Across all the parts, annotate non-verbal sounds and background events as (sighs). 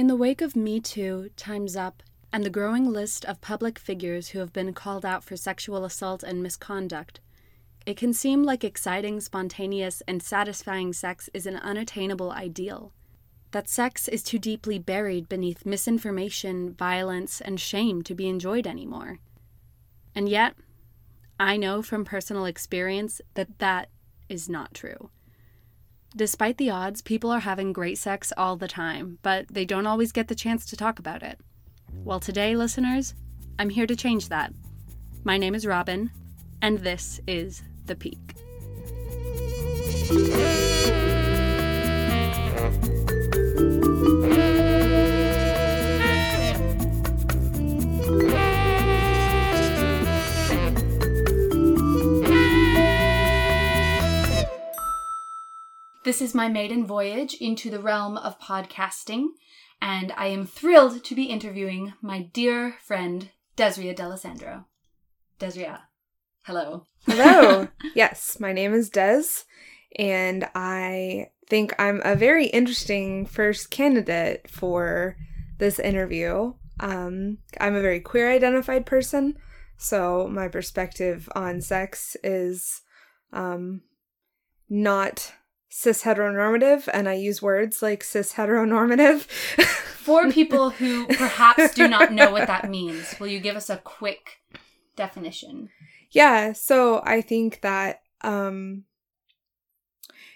In the wake of Me Too, Time's Up, and the growing list of public figures who have been called out for sexual assault and misconduct, it can seem like exciting, spontaneous, and satisfying sex is an unattainable ideal. That sex is too deeply buried beneath misinformation, violence, and shame to be enjoyed anymore. And yet, I know from personal experience that that is not true. Despite the odds, people are having great sex all the time, but they don't always get the chance to talk about it. Well, today, listeners, I'm here to change that. My name is Robyn, and this is The Peak. This is my maiden voyage into the realm of podcasting, and I am thrilled to be interviewing my dear friend, Dezrea D'Alessandro. Dezrea, hello. Hello. (laughs) yes, my name is Dez, and I think I'm a very interesting first candidate for this interview. Um, I'm a very queer identified person, so my perspective on sex is um, not cis heteronormative, and I use words like cis heteronormative. (laughs) For people who perhaps do not know what that (laughs) means, will you give us a quick definition? Yeah, so I think that um,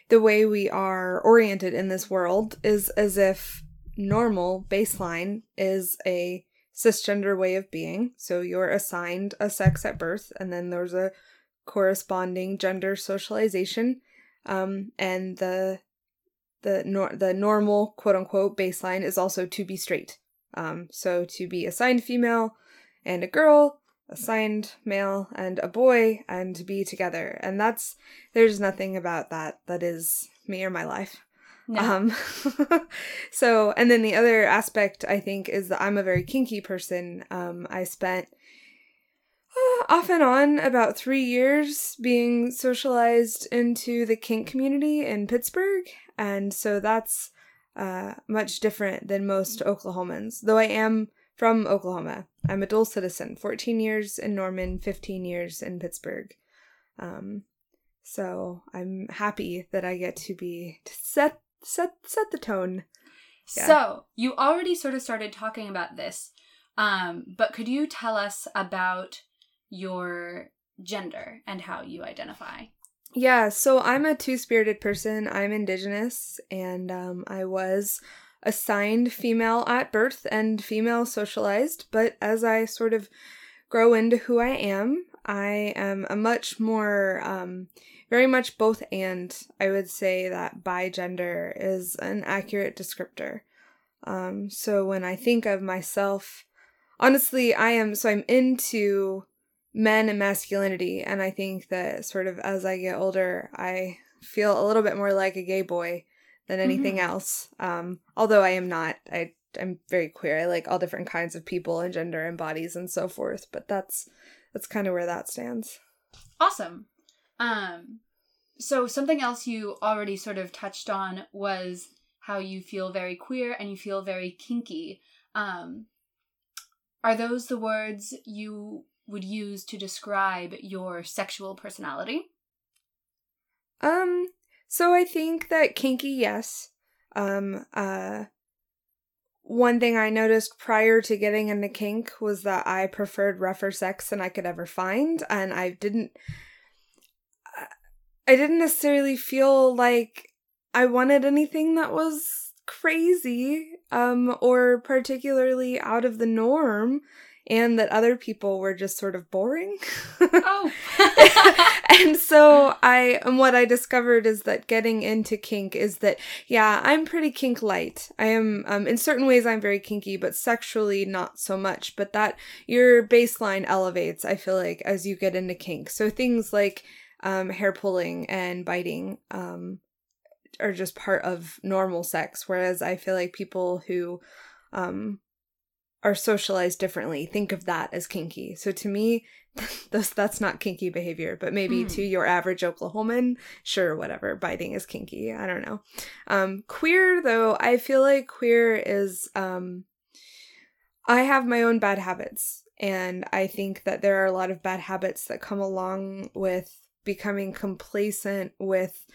the way we are oriented in this world is as if normal baseline is a cisgender way of being. So you're assigned a sex at birth, and then there's a corresponding gender socialization um, and the the nor- the normal quote unquote baseline is also to be straight. Um, so to be assigned female and a girl, assigned male and a boy, and to be together. And that's there's nothing about that that is me or my life. No. Um, (laughs) so, and then the other aspect I think is that I'm a very kinky person. Um, I spent (sighs) off and on about three years being socialized into the kink community in Pittsburgh. And so that's uh, much different than most Oklahomans, though I am from Oklahoma. I'm a dual citizen, 14 years in Norman, 15 years in Pittsburgh. Um, so I'm happy that I get to be to set set set the tone. Yeah. So you already sort of started talking about this, um, but could you tell us about your gender and how you identify. Yeah, so I'm a two spirited person. I'm indigenous, and um, I was assigned female at birth and female socialized. But as I sort of grow into who I am, I am a much more, um, very much both and. I would say that bi gender is an accurate descriptor. Um, so when I think of myself, honestly, I am, so I'm into men and masculinity. And I think that sort of as I get older, I feel a little bit more like a gay boy than anything mm-hmm. else. Um, although I am not. I I'm very queer. I like all different kinds of people and gender and bodies and so forth. But that's that's kind of where that stands. Awesome. Um, so something else you already sort of touched on was how you feel very queer and you feel very kinky. Um, are those the words you would use to describe your sexual personality? Um, so I think that kinky, yes. Um, uh, one thing I noticed prior to getting into kink was that I preferred rougher sex than I could ever find, and I didn't. I didn't necessarily feel like I wanted anything that was crazy, um, or particularly out of the norm and that other people were just sort of boring. oh. (laughs) and so I and what I discovered is that getting into kink is that yeah, I'm pretty kink light. I am um in certain ways I'm very kinky, but sexually not so much, but that your baseline elevates, I feel like as you get into kink. So things like um hair pulling and biting um are just part of normal sex whereas I feel like people who um are socialized differently think of that as kinky. So to me, (laughs) that's that's not kinky behavior, but maybe Mm. to your average Oklahoman, sure, whatever, biting is kinky. I don't know. Um, queer though, I feel like queer is um, I have my own bad habits, and I think that there are a lot of bad habits that come along with becoming complacent with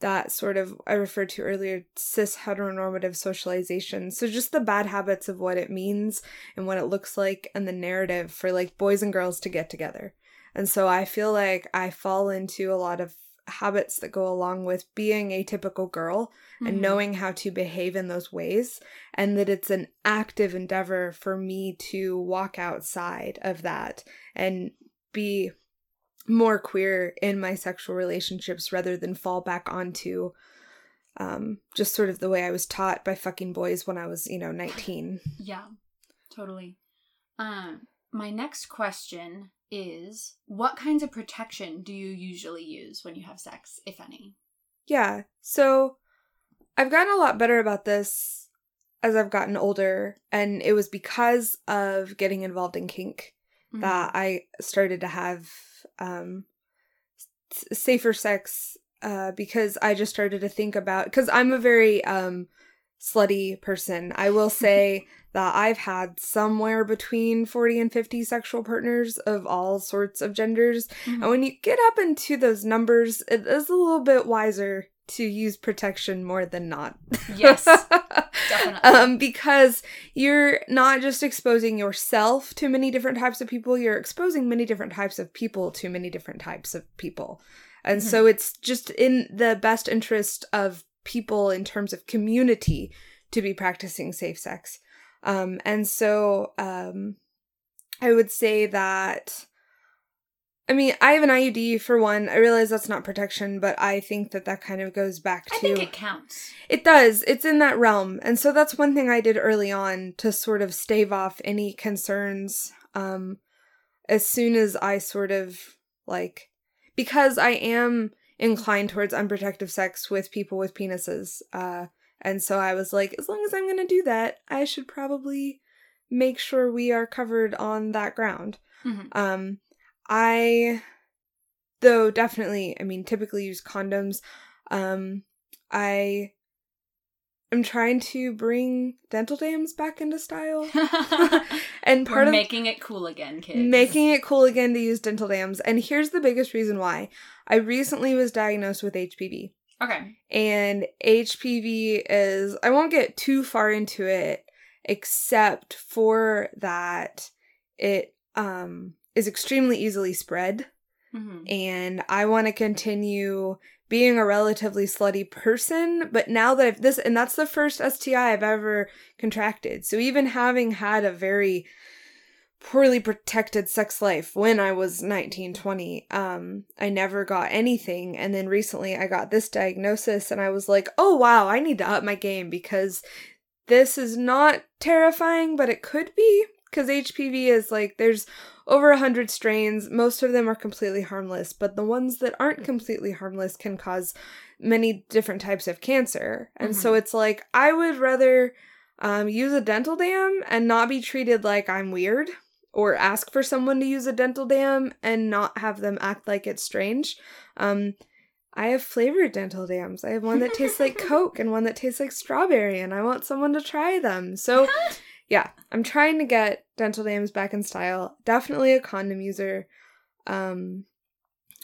that sort of I referred to earlier cis heteronormative socialization. So just the bad habits of what it means and what it looks like and the narrative for like boys and girls to get together. And so I feel like I fall into a lot of habits that go along with being a typical girl and Mhm. knowing how to behave in those ways and that it's an active endeavor for me to walk outside of that and be more queer in my sexual relationships rather than fall back onto um just sort of the way I was taught by fucking boys when I was, you know, 19. Yeah, totally. Um, my next question is what kinds of protection do you usually use when you have sex, if any? Yeah. So I've gotten a lot better about this as I've gotten older and it was because of getting involved in kink Mhm. that I started to have um s- safer sex uh because I just started to think about cuz I'm a very um slutty person. I will (laughs) say that I've had somewhere between 40 and 50 sexual partners of all sorts of genders. Mhm. And when you get up into those numbers, it is a little bit wiser to use protection more than not. Yes, (laughs) definitely. um, because you're not just exposing yourself to many different types of people, you're exposing many different types of people to many different types of people. And so it's just in the best interest of people in terms of community to be practicing safe sex. Um, and so um, I would say that. I mean, I have an IUD for one. I realize that's not protection, but I think that that kind of goes back to. I think it counts. It does. It's in that realm. And so that's one thing I did early on to sort of stave off any concerns um as soon as I sort of like because I am inclined towards unprotected sex with people with penises. Uh and so I was like as long as I'm going to do that, I should probably make sure we are covered on that ground. Mhm. Um, I, though definitely, I mean, typically use condoms. Um, I am trying to bring dental dams back into style, (laughs) (laughs) and part We're of making it cool again, kids. making it cool again to use dental dams. And here's the biggest reason why: I recently was diagnosed with HPV. Okay. And HPV is, I won't get too far into it, except for that it um, is extremely easily spread. hmm And I want to continue being a relatively slutty person. But now that I've this, and that's the first STI I've ever contracted. So even having had a very poorly protected sex life when I was 19, 20. Um, I never got anything. And then recently I got this diagnosis and I was like, oh wow, I need to up my game because this is not terrifying, but it could be. Because HPV is like, there's over a hundred strains. Most of them are completely harmless, but the ones that aren't completely harmless can cause many different types of cancer. And so it's like, I would rather um, use a dental dam and not be treated like I'm weird or ask for someone to use a dental dam and not have them act like it's strange. Um, I have flavored dental dams. I have one that tastes like (laughs) Coke and one that tastes like strawberry, and I want someone to try them. So, (laughs) yeah, I'm trying to get dental dams back in style. Definitely a condom user. Um,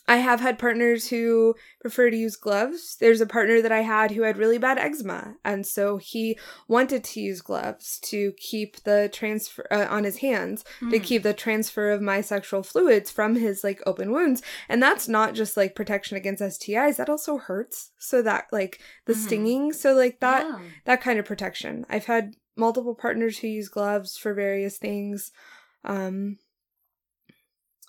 I have had partners who prefer to use gloves. There's a partner that I had who had really bad eczema, and so he wanted to use gloves to keep the transfer uh, on his hands to Mhm. keep the transfer of my sexual fluids from his like open wounds. And that's not just like protection against STIs, that also hurts. So that like the Mhm. stinging, so like that Yeah. that kind of protection. I've had multiple partners who use gloves for various things. Um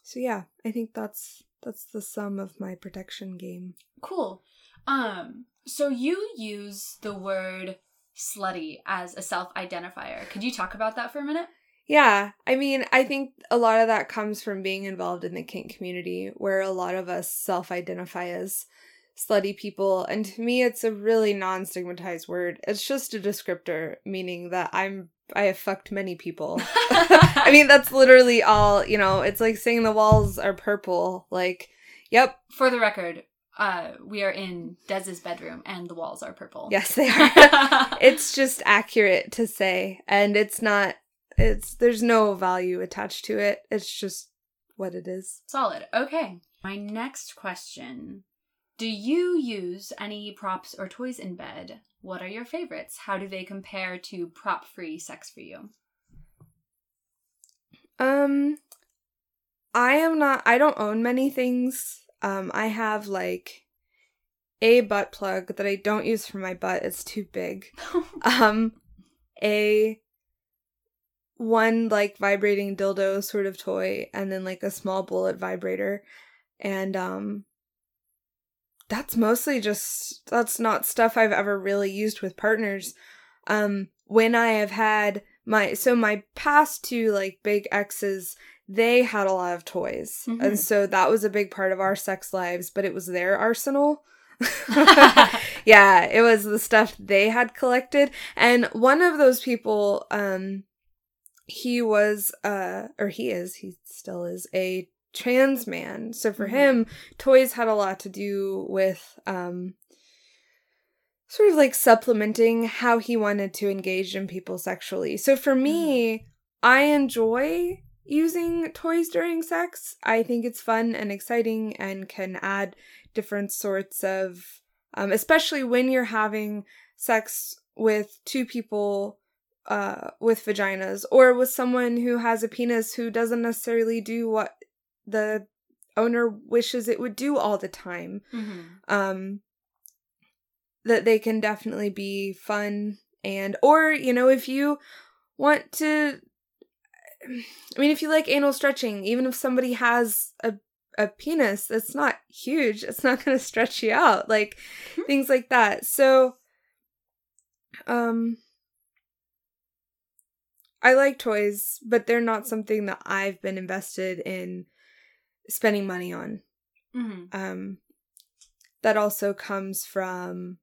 so yeah, I think that's that's the sum of my protection game. Cool. Um, so you use the word slutty as a self identifier. Could you talk about that for a minute? Yeah, I mean, I think a lot of that comes from being involved in the kink community where a lot of us self identify as slutty people. And to me, it's a really non stigmatized word. It's just a descriptor, meaning that I'm I have fucked many people. (laughs) I mean, that's literally all, you know, it's like saying the walls are purple. Like, yep. For the record, uh, we are in Dez's bedroom and the walls are purple. Yes, they (laughs) are. it's just accurate to say. And it's not, it's, there's no value attached to it. It's just what it is. Solid. Okay. My next question Do you use any props or toys in bed? What are your favorites? How do they compare to prop free sex for you? Um, I am not, I don't own many things. Um, I have like a butt plug that I don't use for my butt, it's too big. (laughs) um, a one like vibrating dildo sort of toy, and then like a small bullet vibrator. And um, that's mostly just that's not stuff I've ever really used with partners. Um when I have had my so my past two like big exes they had a lot of toys. Mm-hmm. And so that was a big part of our sex lives, but it was their arsenal. (laughs) (laughs) yeah, it was the stuff they had collected. And one of those people, um, he was, uh, or he is, he still is a trans man. So for mm-hmm. him, toys had a lot to do with um sort of like supplementing how he wanted to engage in people sexually. So for me, mm-hmm. I enjoy using toys during sex. I think it's fun and exciting and can add different sorts of um especially when you're having sex with two people uh with vaginas or with someone who has a penis who doesn't necessarily do what the owner wishes it would do all the time. Mm-hmm. Um, that they can definitely be fun and, or, you know, if you want to, I mean, if you like anal stretching, even if somebody has a a penis that's not huge, it's not going to stretch you out, like (laughs) things like that. So, um, I like toys, but they're not something that I've been invested in spending money on. Mm-hmm. Um, that also comes from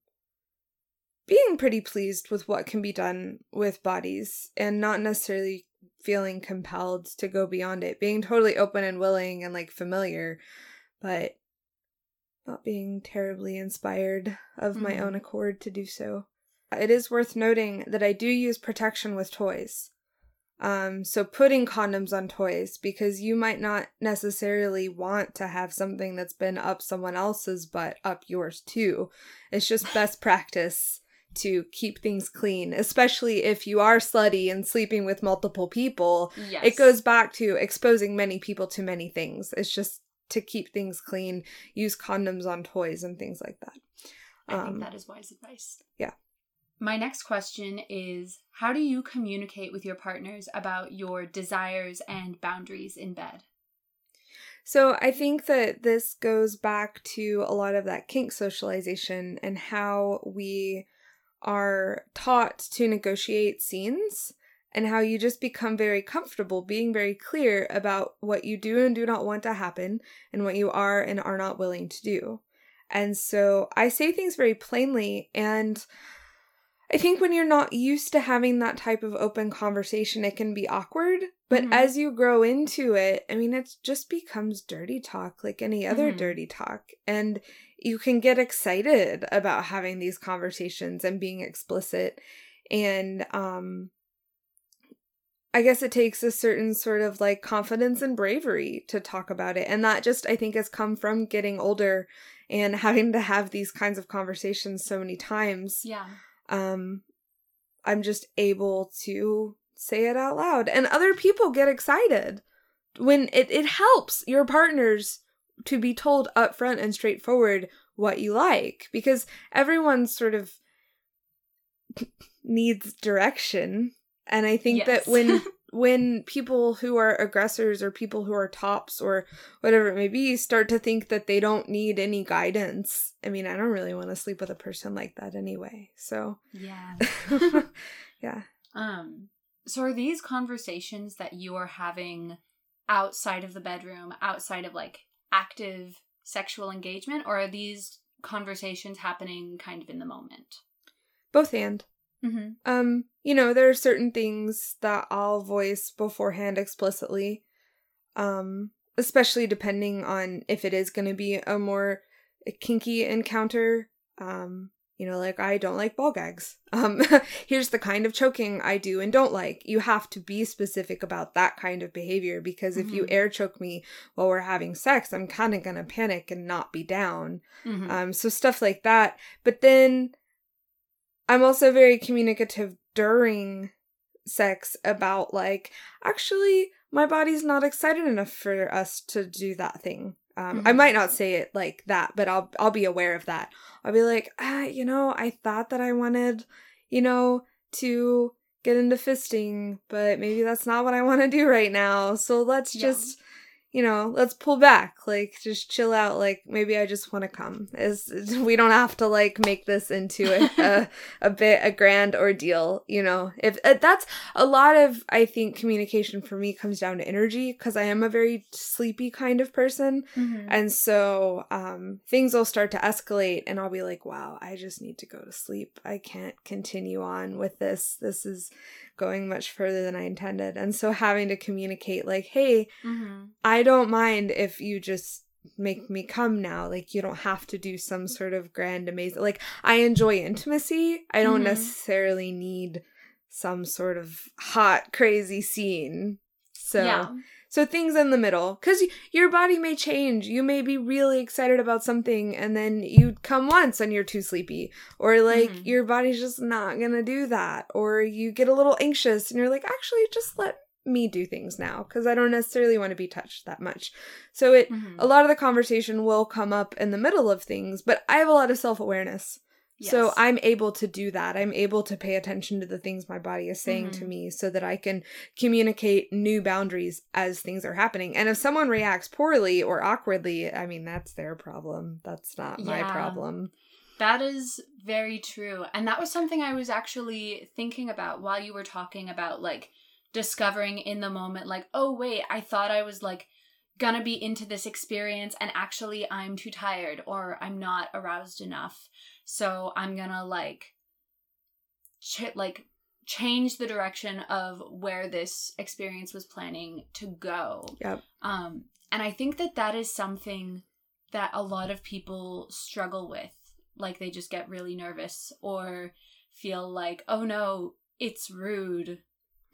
being pretty pleased with what can be done with bodies and not necessarily feeling compelled to go beyond it, being totally open and willing and like familiar, but not being terribly inspired of mm-hmm. my own accord to do so. It is worth noting that I do use protection with toys. Um, so putting condoms on toys because you might not necessarily want to have something that's been up someone else's butt up yours too. It's just (laughs) best practice to keep things clean, especially if you are slutty and sleeping with multiple people. Yes. It goes back to exposing many people to many things. It's just to keep things clean, use condoms on toys and things like that. I um, think that is wise advice. Yeah. My next question is How do you communicate with your partners about your desires and boundaries in bed? So, I think that this goes back to a lot of that kink socialization and how we are taught to negotiate scenes and how you just become very comfortable being very clear about what you do and do not want to happen and what you are and are not willing to do. And so I say things very plainly and I think when you're not used to having that type of open conversation, it can be awkward. But mm-hmm. as you grow into it, I mean, it just becomes dirty talk like any other mm-hmm. dirty talk. And you can get excited about having these conversations and being explicit. And, um, I guess it takes a certain sort of like confidence and bravery to talk about it. And that just, I think, has come from getting older and having to have these kinds of conversations so many times. Yeah um i'm just able to say it out loud and other people get excited when it, it helps your partners to be told upfront and straightforward what you like because everyone sort of (laughs) needs direction and i think yes. that when (laughs) when people who are aggressors or people who are tops or whatever it may be start to think that they don't need any guidance. I mean i don't really want to sleep with a person like that anyway so. Yeah. (laughs) Yeah. Um so are these conversations that you are having outside of the bedroom outside of like active sexual engagement or are these conversations happening kind of in the moment? Both and Mm-hmm. Um, you know, there are certain things that I'll voice beforehand explicitly. Um, especially depending on if it is going to be a more kinky encounter. Um, you know, like I don't like ball gags. (laughs) Um, here's the kind of choking I do and don't like. You have to be specific about that kind of behavior because if you Mhm. air choke me while we're having sex, I'm kind of gonna panic and not be down. Mhm. Um, so stuff like that. But then I'm also very communicative during sex about like, actually, my body's not excited enough for us to do that thing. Um, I Mhm. might not say it like that, but I'll I'll be aware of that. I'll be like, ah, you know, I thought that I wanted, you know, to get into fisting, but maybe that's not what I want to do right now. So let's Yeah. just you know, let's pull back, like just chill out. Like maybe I just want to come. Is we don't have to like make this into a, (laughs) a a bit a grand ordeal, you know. If uh, that's a lot of I think communication for me comes down to energy because I am a very sleepy kind of person, Mhm. and so um things will start to escalate, and I'll be like, wow, I just need to go to sleep. I can't continue on with this. This is going much further than I intended, and so having to communicate like, hey. Mhm. I don't mind if you just make me come now. Like you don't have to do some sort of grand amazing like I enjoy intimacy. I don't Mhm. necessarily need some sort of hot crazy scene. So yeah. So things in the middle cuz your body may change. You may be really excited about something and then you come once and you're too sleepy or like Mhm. your body's just not going to do that or you get a little anxious and you're like actually just let me do things now because I don't necessarily want to be touched that much. So it Mhm. a lot of the conversation will come up in the middle of things, but I have a lot of self-awareness. So Yes. I'm able to do that. I'm able to pay attention to the things my body is saying to Mhm. me so that I can communicate new boundaries as things are happening. And if someone reacts poorly or awkwardly, I mean, that's their problem. That's not my problem. That is very true. And that was something I was actually thinking about while you were talking about like discovering in the moment, like, oh, wait, I thought I was like gonna be into this experience and actually I'm too tired or I'm not aroused enough. So I'm gonna like, ch- like, change the direction of where this experience was planning to go. Yep. Um, and I think that that is something that a lot of people struggle with. Like they just get really nervous or feel like, oh no, it's rude to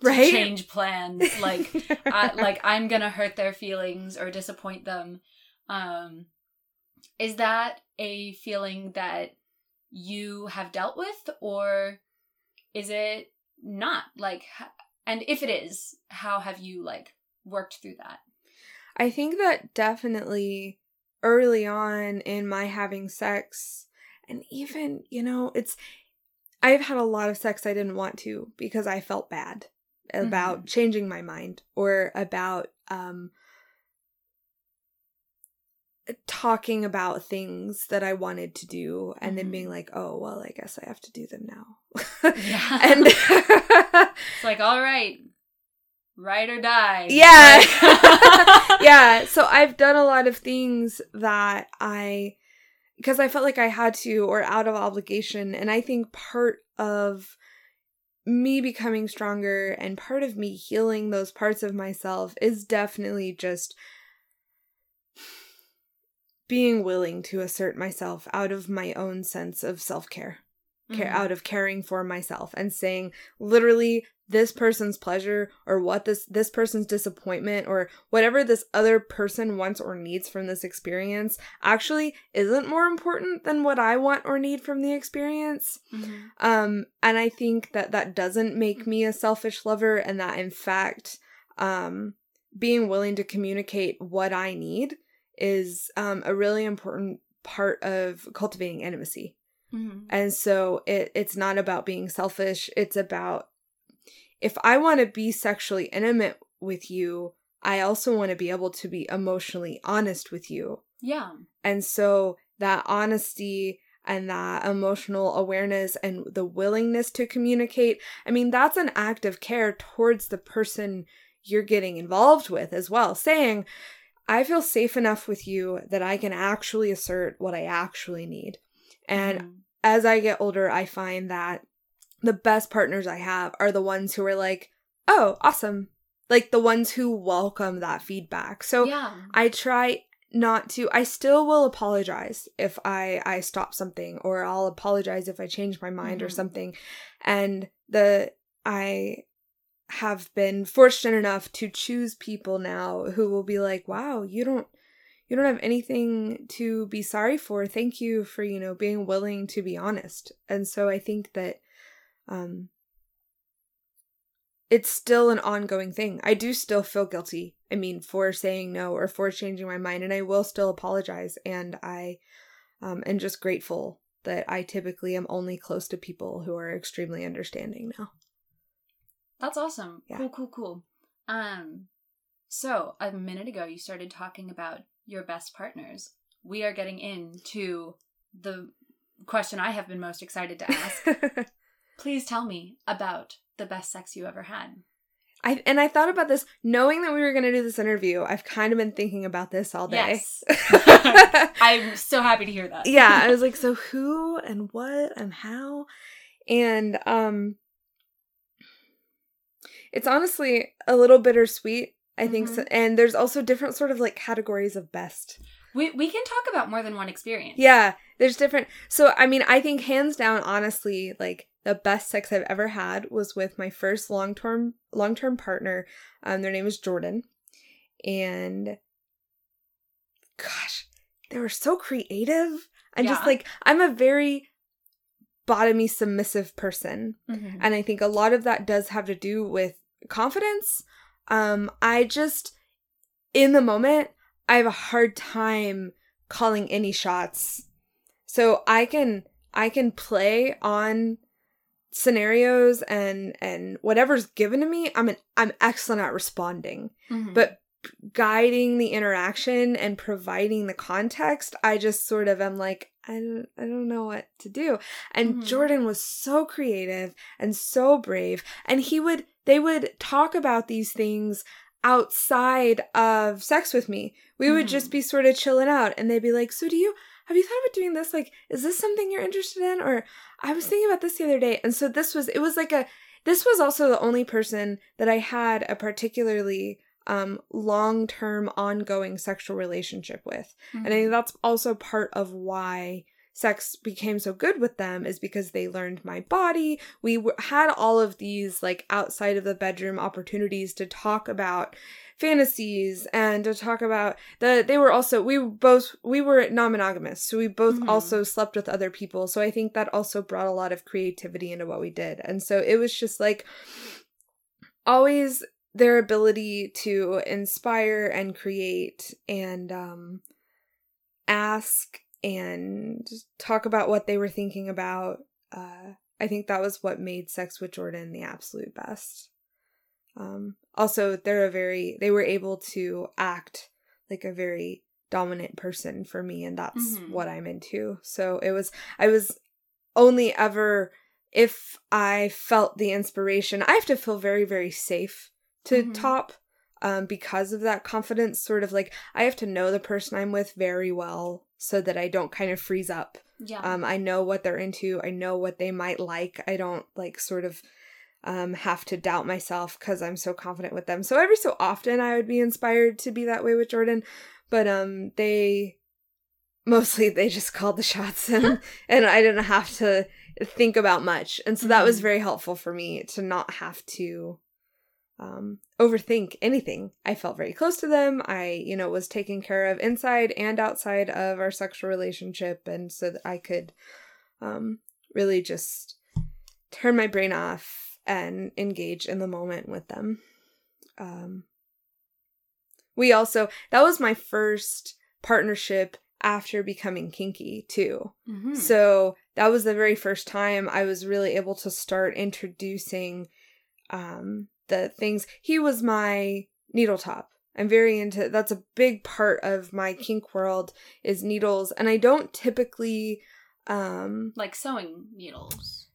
Right? change plans. Like, (laughs) I, like I'm gonna hurt their feelings or disappoint them. Um, is that a feeling that you have dealt with, or is it not? Like, and if it is, how have you like worked through that? I think that definitely early on in my having sex, and even, you know, it's, I've had a lot of sex I didn't want to because I felt bad about changing my mind or about, um, talking about things that I wanted to do and then being Mhm. like, oh, well, I guess I have to do them now. Yeah. (laughs) and It's like, all right, ride or die. Yeah. (laughs) (laughs) Yeah. So I've done a lot of things that I, because I felt like I had to or out of obligation. And I think part of me becoming stronger and part of me healing those parts of myself is definitely just being willing to assert myself out of my own sense of self care care Mhm. out of caring for myself and saying literally this person's pleasure or what this this person's disappointment or whatever this other person wants or needs from this experience actually isn't more important than what I want or need from the experience Mhm. um and I think that that doesn't make me a selfish lover and that in fact um being willing to communicate what I need is um a really important part of cultivating intimacy Mhm. and so it it's not about being selfish. It's about if I want to be sexually intimate with you, I also want to be able to be emotionally honest with you. Yeah. And so that honesty and that emotional awareness and the willingness to communicate, I mean, that's an act of care towards the person you're getting involved with as well. Saying, I feel safe enough with you that I can actually assert what I actually need. And Mhm. as I get older, I find that the best partners I have are the ones who are like, "Oh, awesome." Like the ones who welcome that feedback. So yeah. I try not to I still will apologize if I I stop something or I'll apologize if I change my mind or Mhm. something. And the I have been fortunate enough to choose people now who will be like, "Wow, you don't you don't have anything to be sorry for. Thank you for, you know, being willing to be honest." And so I think that um it's still an ongoing thing. I do still feel guilty. I mean, for saying no or for changing my mind, and I will still apologize. And I um, am just grateful that I typically am only close to people who are extremely understanding now. That's awesome. Yeah. Cool, cool, cool. Um, so a minute ago you started talking about your best partners. We are getting into the question I have been most excited to ask. (laughs) Please tell me about the best sex you ever had. I and I thought about this knowing that we were going to do this interview. I've kind of been thinking about this all day. Yes. (laughs) (laughs) I'm so happy to hear that. yeah, I was like, so who and what and how? And um it's honestly a little bittersweet, I think so. and there's also different sort of like categories of best. we we can talk about more than one experience. Yeah, there's different. So I mean, I think hands down honestly, like the best sex I've ever had was with my first long-term long-term partner. Um their name is Jordan. And gosh, they were so creative. And just Yeah. like I'm a very bottomy submissive person. Mhm. And I think a lot of that does have to do with confidence. Um, I just, in the moment, I have a hard time calling any shots. So I can, I can play on scenarios and, and whatever's given to me. I'm an, I'm excellent at responding, Mhm. but guiding the interaction and providing the context, I just sort of am like, I don't, I don't know what to do. And Mhm. Jordan was so creative and so brave. And he would, they would talk about these things outside of sex with me. We would Mhm. just be sort of chilling out and they'd be like, So do you, have you thought about doing this? Like, is this something you're interested in? Or I was thinking about this the other day. And so this was, it was like a, this was also the only person that I had a particularly um long-term ongoing sexual relationship with. And I think that's also part of why sex became so good with them is because they learned my body. We w- had all of these like outside of the bedroom opportunities to talk about fantasies and to talk about the they were also we both we were non-monogamous so we both Mhm. also slept with other people so i think that also brought a lot of creativity into what we did and so it was just like always their ability to inspire and create and um ask and talk about what they were thinking about uh i think that was what made sex with jordan the absolute best um also they're a very they were able to act like a very dominant person for me and that's Mhm. what i'm into so it was i was only ever if i felt the inspiration i have to feel very very safe to Mhm. top um because of that confidence sort of like i have to know the person i'm with very well so that i don't kind of freeze up. Yeah. um i know what they're into. I know what they might like. I don't like sort of um have to doubt myself because i'm so confident with them. So every so often i would be inspired to be that way with jordan but um they mostly they just called the shots (laughs) and and i didn't have to think about much. And so that was Mhm. very helpful for me to not have to um overthink anything. I felt very close to them. I you know was taken care of inside and outside of our sexual relationship and so that i could um really just turn my brain off and engage in the moment with them. Um we also that was my first partnership after becoming kinky too. Mhm. so that was the very first time I was really able to start introducing um the things. He was my needle top. I'm very into that's a big part of my kink world is needles and I don't typically um like sewing needles.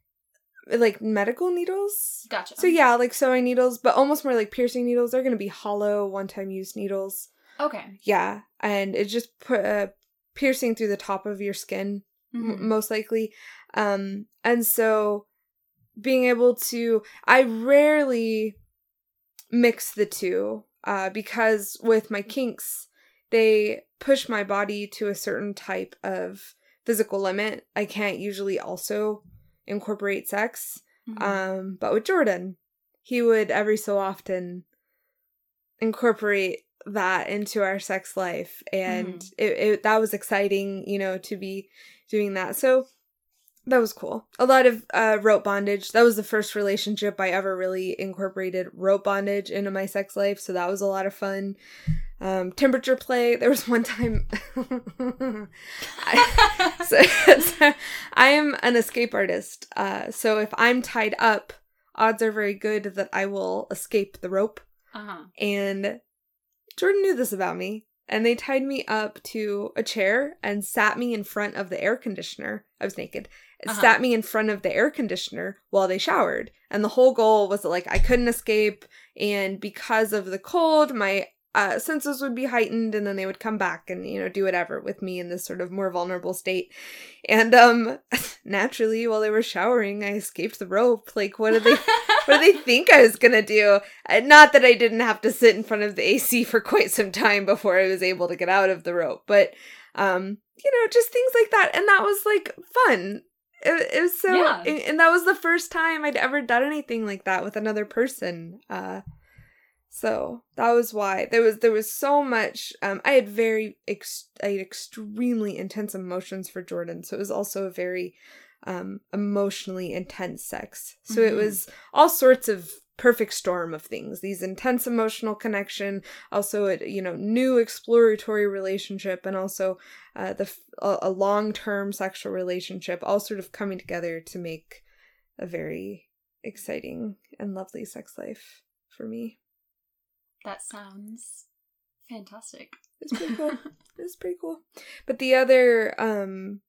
like medical needles. Gotcha. So yeah, like sewing needles, but almost more like piercing needles. They're going to be hollow one-time use needles. Okay. Yeah, and it just put uh, piercing through the top of your skin m- Mhm. most likely um and so being able to I rarely mix the two uh because with my kinks they push my body to a certain type of physical limit. I can't usually also incorporate sex. Mhm. Um, but with Jordan, he would every so often incorporate that into our sex life, and Mhm. it, it that was exciting, you know, to be doing that. So that was cool. A lot of uh, rope bondage. That was the first relationship I ever really incorporated rope bondage into my sex life, so that was a lot of fun. Um, temperature play. There was one time. I, (laughs) so, so I am an escape artist. Uh, so if I'm tied up, odds are very good that I will escape the rope. uh-huh. And Jordan knew this about me. And they tied me up to a chair and sat me in front of the air conditioner. I was naked. Uh-huh. Sat me in front of the air conditioner while they showered. And the whole goal was that, like, I couldn't escape. And because of the cold, my uh, senses would be heightened and then they would come back and, you know, do whatever with me in this sort of more vulnerable state. And, um, (laughs) naturally, while they were showering, I escaped the rope. Like, what did they (laughs) what do they think I was gonna do? Uh, Not that I didn't have to sit in front of the AC for quite some time before I was able to get out of the rope, but um, you know, just things like that, and that was like fun. It, it was so, Yeah. and, and that was the first time I'd ever done anything like that with another person. Uh, so that was why there was there was so much. Um, I had very ex- I had extremely intense emotions for Jordan, so it was also a very um emotionally intense sex. So it Mhm. was all sorts of perfect storm of things. These intense emotional connection, also a you know new exploratory relationship, and also uh, the a, a long term sexual relationship, all sort of coming together to make a very exciting and lovely sex life for me. That sounds fantastic. It's pretty cool. (laughs) It's pretty cool. But the other um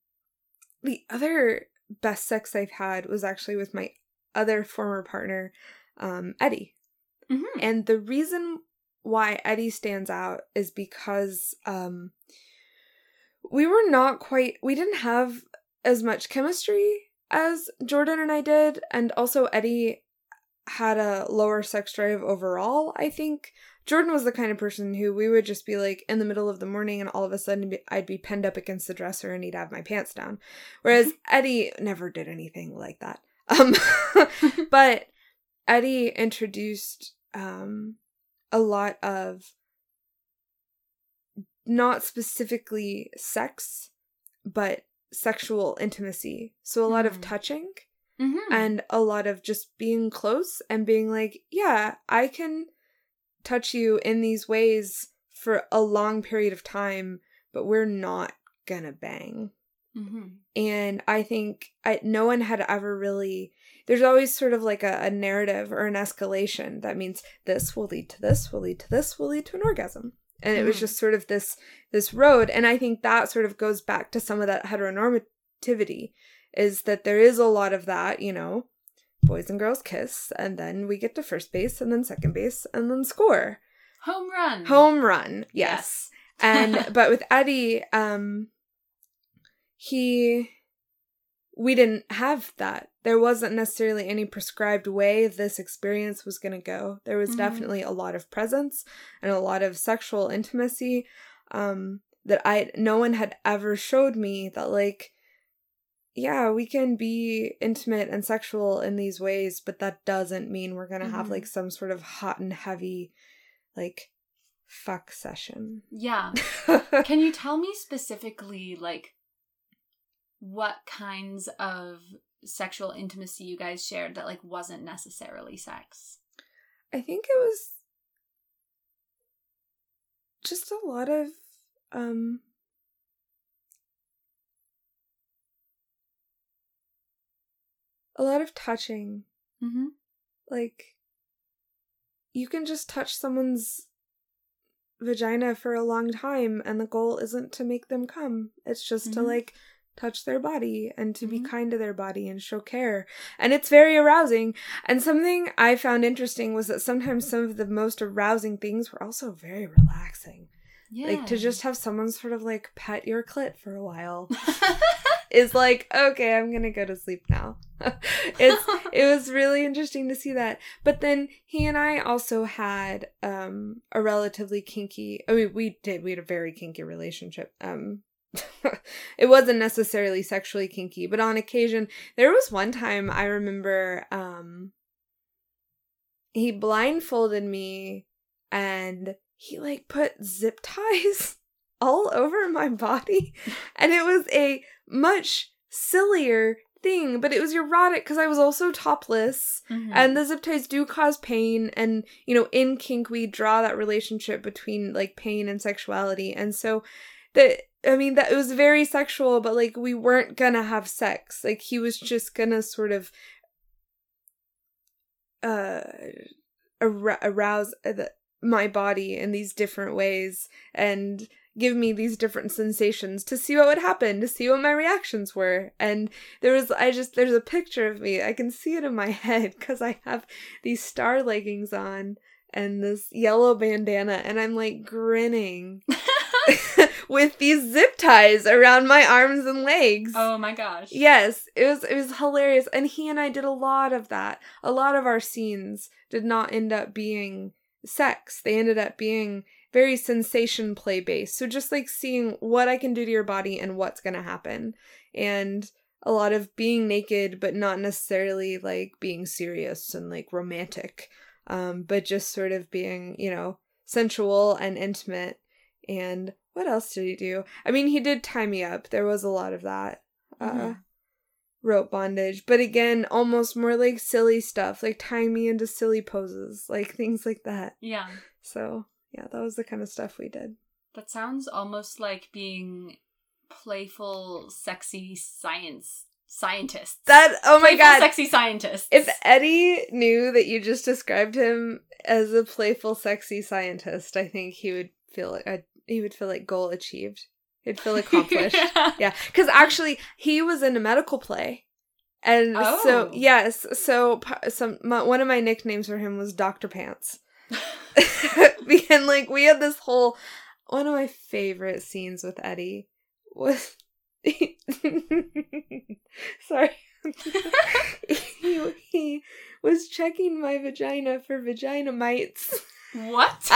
the other best sex I've had was actually with my other former partner, um, Eddie. Mhm. And the reason why Eddie stands out is because um we were not quite we didn't have as much chemistry as Jordan and I did and also Eddie had a lower sex drive overall, I think. Jordan was the kind of person who we would just be like in the middle of the morning and all of a sudden I'd be pinned up against the dresser and he'd have my pants down. Whereas Eddie never did anything like that. Um (laughs) but Eddie introduced um a lot of not specifically sex, but sexual intimacy. So a lot of Mhm. touching Mhm. and a lot of just being close and being like, yeah, I can touch you in these ways for a long period of time, but we're not gonna bang. Mhm. And I think I, no one had ever really. There's always sort of like a, a narrative or an escalation that means this will lead to this, will lead to this, will lead to an orgasm. And it was Mhm. just sort of this this road. And I think that sort of goes back to some of that heteronormativity, is that there is a lot of that, you know, boys and girls kiss, and then we get to first base, and then second base, and then score. Home run. Home run, yes. and (laughs) but with Eddie, um, he, we didn't have that. There wasn't necessarily any prescribed way this experience was going to go. There was Mhm. definitely a lot of presence and a lot of sexual intimacy, um, that I no one had ever showed me that like. Yeah, we can be intimate and sexual in these ways, but that doesn't mean we're gonna have Mhm. like some sort of hot and heavy, like, fuck session. Yeah. (laughs) Can you tell me specifically, like, what kinds of sexual intimacy you guys shared that, like, wasn't necessarily sex? I think it was just a lot of um a lot of touching. Mm-hmm. Like you can just touch someone's vagina for a long time and the goal isn't to make them come. It's just to Mhm. like touch their body and to be Mhm. kind to their body and show care. And it's very arousing. And something I found interesting was that sometimes some of the most arousing things were also very relaxing. Yeah. Like to just have someone sort of like pet your clit for a while (laughs) is like, okay, I'm gonna go to sleep now. (laughs) it's (laughs) it was really interesting to see that. But then he and I also had um a relatively kinky I mean we did we had a very kinky relationship. Um (laughs) it wasn't necessarily sexually kinky, but on occasion there was one time I remember um he blindfolded me and he like put zip ties (laughs) all over my body. And it was a much sillier thing but it was erotic because i was also topless. Mm-hmm. and the zip ties do cause pain and you know in kink we draw that relationship between like pain and sexuality. And so that i mean that it was very sexual but like we weren't gonna have sex like he was just gonna sort of uh arouse uh, my body in these different ways and give me these different sensations to see what would happen, to see what my reactions were. And there was, I just, there's a picture of me. I can see it in my (laughs) head because I have these star leggings on and this yellow bandana, and I'm like grinning. (laughs) (laughs) with these zip ties around my arms and legs. Oh my gosh. Yes, it was it was hilarious and he and I did a lot of that. A lot of our scenes did not end up being sex. They ended up being very sensation play based. So just like seeing what I can do to your body and what's going to happen. And a lot of being naked but not necessarily like being serious and like romantic. Um but just sort of being, you know, sensual and intimate and what else did he do? I mean, he did tie me up. There was a lot of that. Uh, mm-hmm. Uh rope bondage, but again, almost more like silly stuff, like tying me into silly poses, like things like that. Yeah. So, yeah, that was the kind of stuff we did. That sounds almost like being playful, sexy science scientists. That oh my playful, god, sexy scientists. If Eddie knew that you just described him as a playful, sexy scientist, I think he would feel like a, he would feel like goal achieved. He'd feel accomplished. (laughs) yeah, because actually he was in a medical play, and oh. so yes, so some my, one of my nicknames for him was Doctor Pants. (laughs) (laughs) and like we had this whole one of my favorite scenes with Eddie was sorry he, he was checking my vagina for vagina mites. What?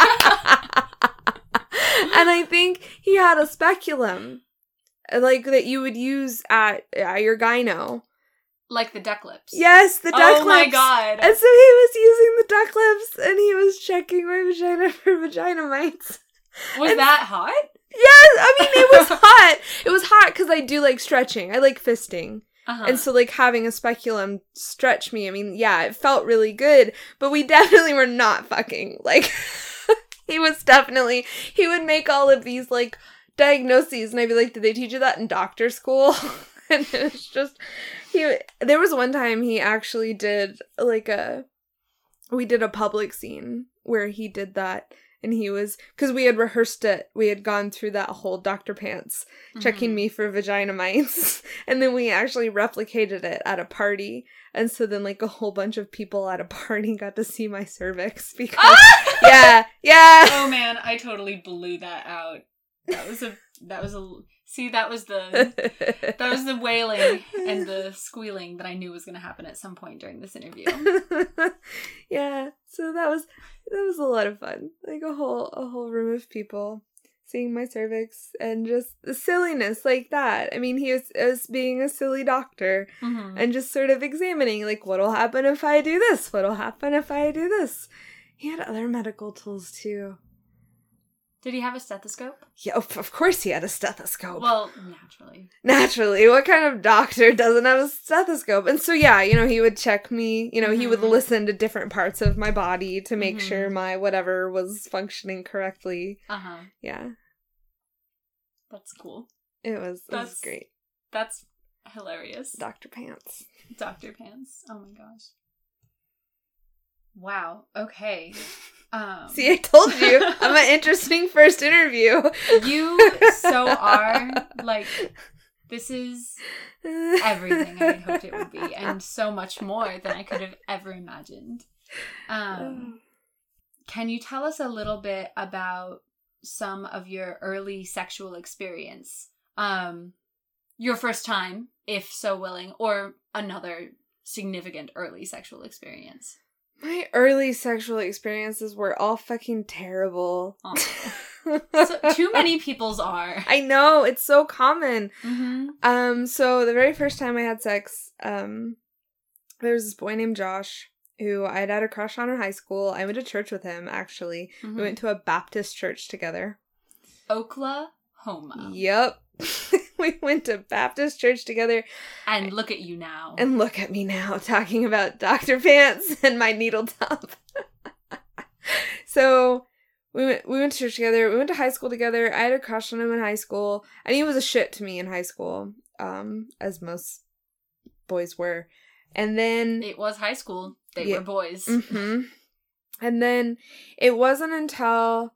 And I think he had a speculum, like that you would use at, at your gyno. Like the duck lips. Yes, the duck oh lips. Oh my god. And so he was using the duck lips and he was checking my vagina (laughs) for vagina mites. Was and that hot? Yes, I mean it was (laughs) hot. It was hot because I do like stretching. I like fisting. Uh-huh. And so, like, having a speculum stretch me, I mean, yeah, it felt really good, but we (laughs) definitely were not fucking. Like, (laughs) he was definitely he would make all of these like diagnoses and I'd be like, did they teach you that in doctor school? (laughs) and it was just he there was one time he actually did like a we did a public scene where he did that and he was because we had rehearsed it we had gone through that whole dr pants mm-hmm. checking me for vagina mites (laughs) and then we actually replicated it at a party and so then like a whole bunch of people at a party got to see my cervix (laughs) because ah! (laughs) yeah yeah oh man i totally blew that out that was a that was a see that was the (laughs) that was the wailing and the squealing that i knew was going to happen at some point during this interview (laughs) yeah so that was that was a lot of fun. Like a whole a whole room of people seeing my cervix and just the silliness like that. I mean, he was, was being a silly doctor mm-hmm. and just sort of examining like what'll happen if I do this? What'll happen if I do this? He had other medical tools too. Did he have a stethoscope? Yeah, of course he had a stethoscope. Well, naturally. Naturally. What kind of doctor doesn't have a stethoscope? And so, yeah, you know, he would check me. You know, mm-hmm. he would mm-hmm. listen to different parts of my body to make mm-hmm. sure my whatever was functioning correctly. Uh huh. Yeah. That's cool. It was, it that's, was great. That's hilarious. Dr. Pants. Dr. Pants. Oh my gosh. Wow. Okay. (laughs) Um, See, I told you I'm an (laughs) interesting first interview. You so are like this is everything I hoped it would be, and so much more than I could have ever imagined. Um, can you tell us a little bit about some of your early sexual experience? Um, your first time, if so willing, or another significant early sexual experience? My early sexual experiences were all fucking terrible. Oh. (laughs) so, too many people's are. I know, it's so common. Mm-hmm. Um, so the very first time I had sex, um, there was this boy named Josh who I had had a crush on in high school. I went to church with him, actually. Mhm. We went to a Baptist church together. Oklahoma. Yep. (laughs) (laughs) we went to Baptist church together. And look at you now. And look at me now talking about Dr. Pants (laughs) and my needle top. (laughs) so we went we went to church together. We went to high school together. I had a crush on him in high school. And he was a shit to me in high school. Um, as most boys were. And then it was high school. They Yeah. were boys. hmm And then it wasn't until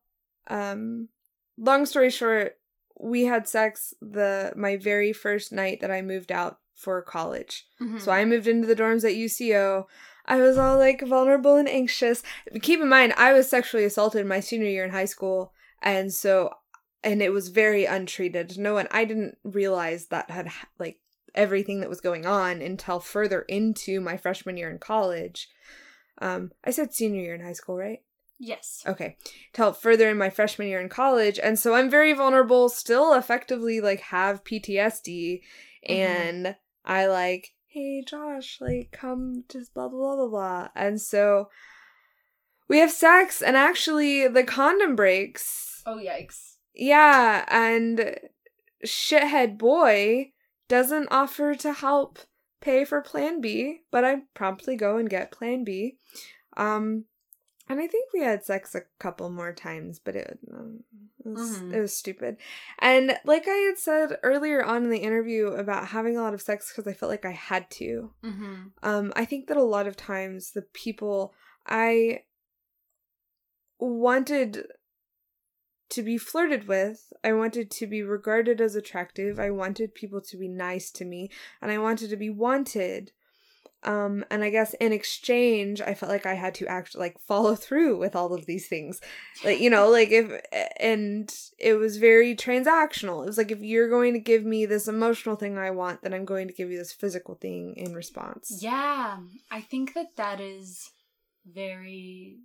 um long story short, we had sex the my very first night that I moved out for college. Mhm. So I moved into the dorms at UCO. I was all like vulnerable and anxious. Keep in mind, I was sexually assaulted my senior year in high school, and so and it was very untreated. No one, I didn't realize that had like everything that was going on until further into my freshman year in college. Um, I said senior year in high school, right? Yes. Okay. To help further in my freshman year in college. And so I'm very vulnerable, still effectively like have PTSD. Mhm. And I like, hey Josh, like come just blah blah blah blah blah. And so we have sex and actually the condom breaks. Oh yikes. Yeah, and shithead boy doesn't offer to help pay for plan B, but I promptly go and get plan B. Um and I think we had sex a couple more times, but it, um, it was Mhm. it was stupid. And like I had said earlier on in the interview about having a lot of sex because I felt like I had to. Mm-hmm. Um, I think that a lot of times the people I wanted to be flirted with, I wanted to be regarded as attractive, I wanted people to be nice to me, and I wanted to be wanted. Um, and I guess in exchange, I felt like I had to act like follow through with all of these things. Like, you know, like if, and it was very transactional. It was like, if you're going to give me this emotional thing I want, then I'm going to give you this physical thing in response. Yeah, I think that that is very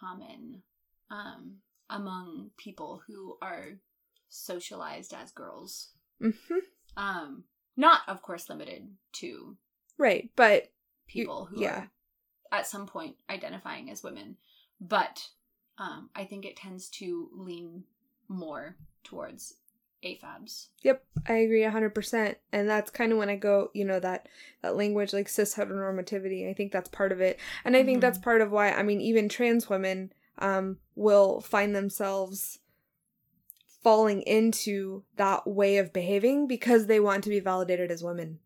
common um, among people who are socialized as girls. hmm Um, not, of course, limited to Right. But people who yeah. are at some point identifying as women, but um, I think it tends to lean more towards AFABs. Yep, I agree 100%. And that's kind of when I go, you know, that that language like cis heteronormativity. I think that's part of it. And I think Mhm. that's part of why I mean even trans women um will find themselves falling into that way of behaving because they want to be validated as women.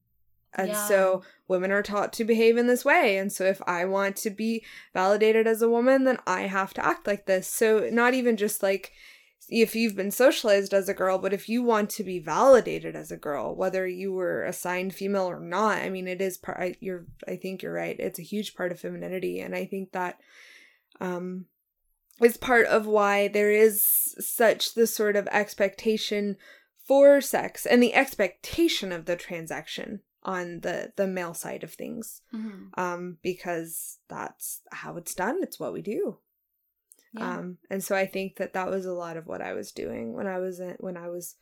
And Yeah. so women are taught to behave in this way. And so if I want to be validated as a woman, then I have to act like this. So not even just like if you've been socialized as a girl, but if you want to be validated as a girl, whether you were assigned female or not, I mean, it is part. I, you're. I think you're right. It's a huge part of femininity, and I think that, um, is part of why there is such the sort of expectation for sex and the expectation of the transaction on the the male side of things Mm-hmm. um because that's how it's done it's what we do Yeah. um and so i think that that was a lot of what i was doing when i was in when i was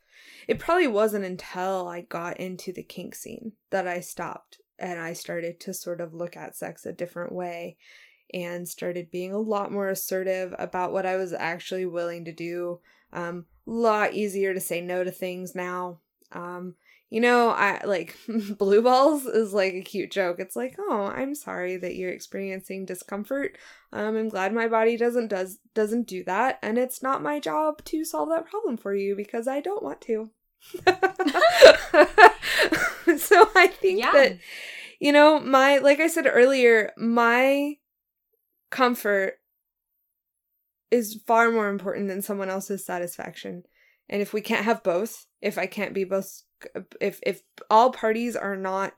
it probably wasn't until i got into the kink scene that i stopped and i started to sort of look at sex a different way and started being a lot more assertive about what i was actually willing to do um a lot easier to say no to things now um you know, I like (laughs) blue balls is like a cute joke. It's like, oh, I'm sorry that you're experiencing discomfort. Um, I'm glad my body doesn't does doesn't do that, and it's not my job to solve that problem for you because I don't want to. (laughs) so I think yeah. that you know my like I said earlier, my comfort is far more important than someone else's satisfaction. And if we can't have both, if I can't be both if if all parties are not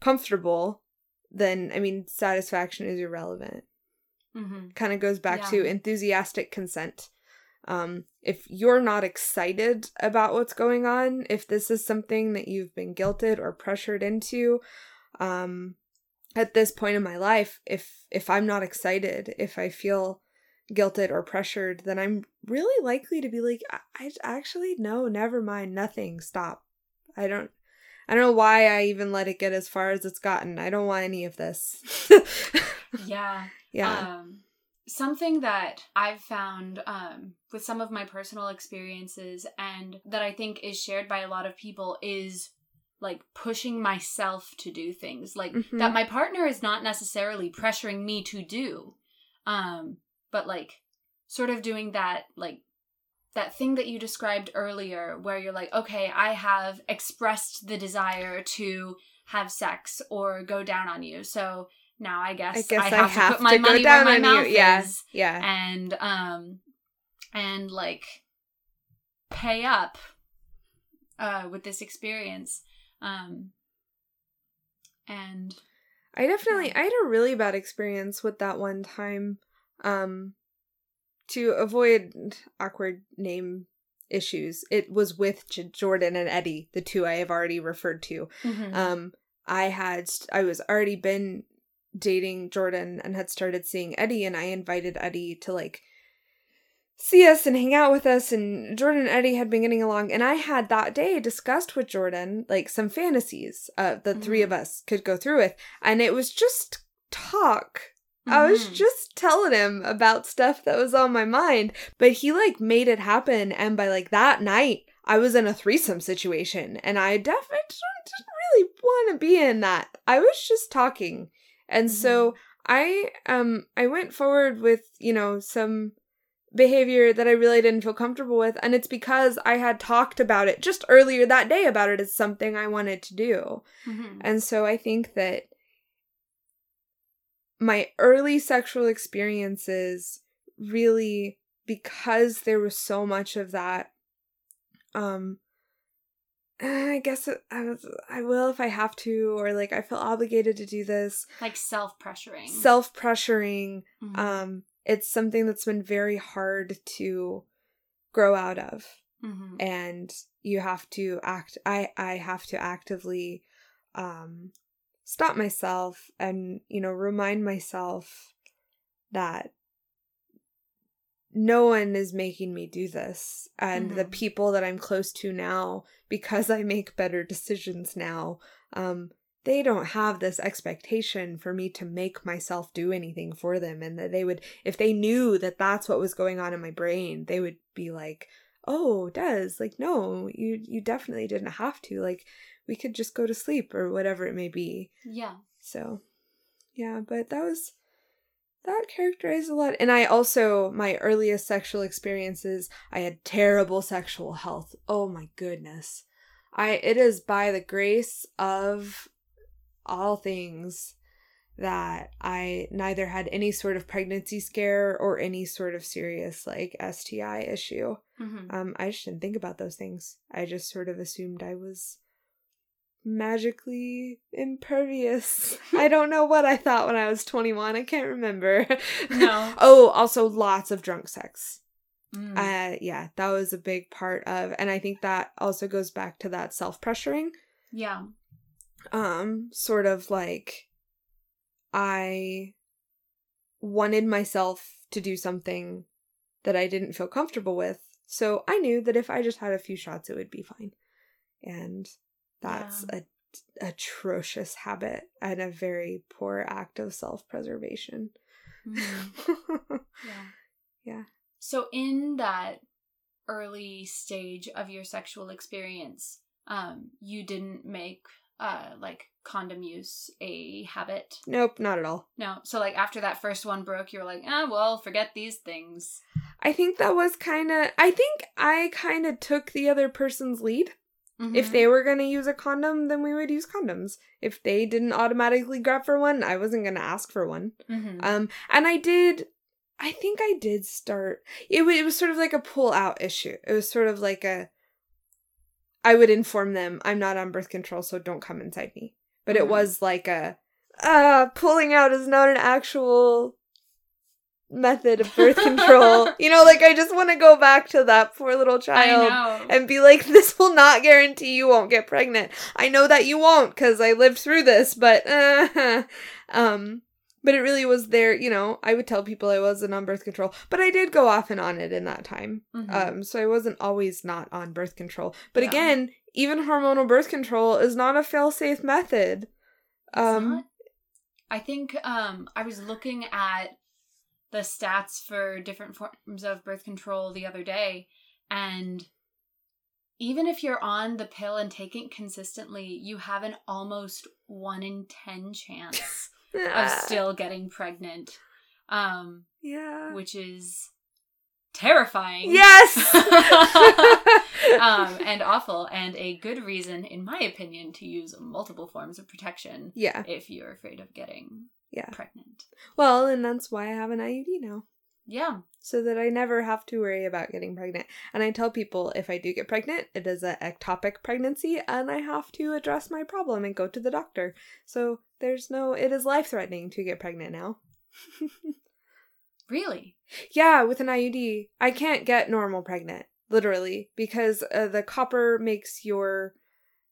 comfortable, then I mean satisfaction is irrelevant. mm-hmm. Kind of goes back Yeah. to enthusiastic consent. Um, if you're not excited about what's going on, if this is something that you've been guilted or pressured into, um, at this point in my life, if if I'm not excited, if I feel guilted or pressured, then I'm really likely to be like, I, I actually no, never mind, nothing, stop. I don't I don't know why I even let it get as far as it's gotten. I don't want any of this. (laughs) yeah. Yeah. Um, something that I've found um, with some of my personal experiences and that I think is shared by a lot of people is like pushing myself to do things like Mhm. that my partner is not necessarily pressuring me to do um but like sort of doing that like that thing that you described earlier where you're like okay i have expressed the desire to have sex or go down on you so now i guess I guess I, have, have to put my to money down where my on mouth you. Yeah. is Yeah. and um and like pay up uh with this experience um and I definitely Yeah. I had a really bad experience with that one time. Um to avoid awkward name issues. It was with J- Jordan and Eddie, the two I have already referred to. Mm-hmm. Um I had I was already been dating Jordan and had started seeing Eddie and I invited Eddie to like see us and hang out with us and Jordan and Eddie had been getting along and I had that day discussed with Jordan like some fantasies uh the three Mhm. of us could go through with and it was just talk. I was Mhm. just telling him about stuff that was on my mind, but he like made it happen and by like that night I was in a threesome situation and I definitely didn't really want to be in that. I was just talking. And so I um I went forward with, you know, some behavior that I really didn't feel comfortable with and it's because I had talked about it just earlier that day about it as something I wanted to do. Mhm. And so I think that my early sexual experiences really because there was so much of that um I guess it, I was I will if I have to or like I feel obligated to do this like self-pressuring self-pressuring Mhm. um it's something that's been very hard to grow out of Mhm. and you have to act i i have to actively um stop myself and you know remind myself that no one is making me do this. And the Mhm. people that i'm close to now because i make better decisions now um they don't have this expectation for me to make myself do anything for them. And that they would if they knew that that's what was going on in my brain they would be like oh Dez like no you you definitely didn't have to. Like we could just go to sleep or whatever it may be. Yeah. So yeah but that was that characterized a lot. And i also my earliest sexual experiences i had terrible sexual health. Oh my goodness. I it is by the grace of all things that i neither had any sort of pregnancy scare or any sort of serious like sti issue. Mhm. um i just didn't think about those things. I just sort of assumed i was magically impervious. (laughs) I don't know what I thought when I was 21. I can't remember. No. (laughs) oh, also lots of drunk sex. Mm. Uh yeah, that was a big part of and I think that also goes back to that self-pressuring. yeah Um sort of like I wanted myself to do something that I didn't feel comfortable with. So I knew that if I just had a few shots it would be fine. And that's a atrocious habit and a very poor act of self-preservation. Mhm. (laughs) yeah Yeah. so in that early stage of your sexual experience um you didn't make uh like condom use a habit nope, not at all. no so like after that first one broke you were like ah well forget these things I think that was kind of I think I kind of took the other person's lead. If Mhm. they were going to use a condom, then we would use condoms. If they didn't automatically grab for one, I wasn't going to ask for one. Mhm. Um and I did I think I did start it, wa- it was sort of like a pull out issue. It was sort of like a I would inform them I'm not on birth control so don't come inside me. But Mhm. it was like a uh pulling out is not an actual method of birth control. (laughs) you know, like I just want to go back to that poor little child and be like, (laughs) this will not guarantee you won't get pregnant. I know that you won't because I lived through this, but uh, (laughs) um, but it really was there. You know, I would tell people I wasn't on birth control, but I did go off and on it in that time. Mm-hmm. Um, so I wasn't always not on birth control. But yeah. again, even hormonal birth control is not a fail-safe method. Um, I think um, I was looking at the stats for different forms of birth control the other day, and even if you're on the pill and taking it consistently, you have an almost one in ten chance (laughs) of still getting pregnant. Um, yeah, which is terrifying. Yes. (laughs) (laughs) um, and awful, and a good reason, in my opinion, to use multiple forms of protection. Yeah. If you're afraid of getting yeah pregnant. Well, and that's why I have an IUD now. Yeah. So that I never have to worry about getting pregnant. And I tell people if I do get pregnant, it is an ectopic pregnancy and I have to address my problem and go to the doctor. So there's no, it is life threatening to get pregnant now. (laughs) really? Yeah, with an IUD. I can't get normal pregnant, literally, because uh, the copper makes your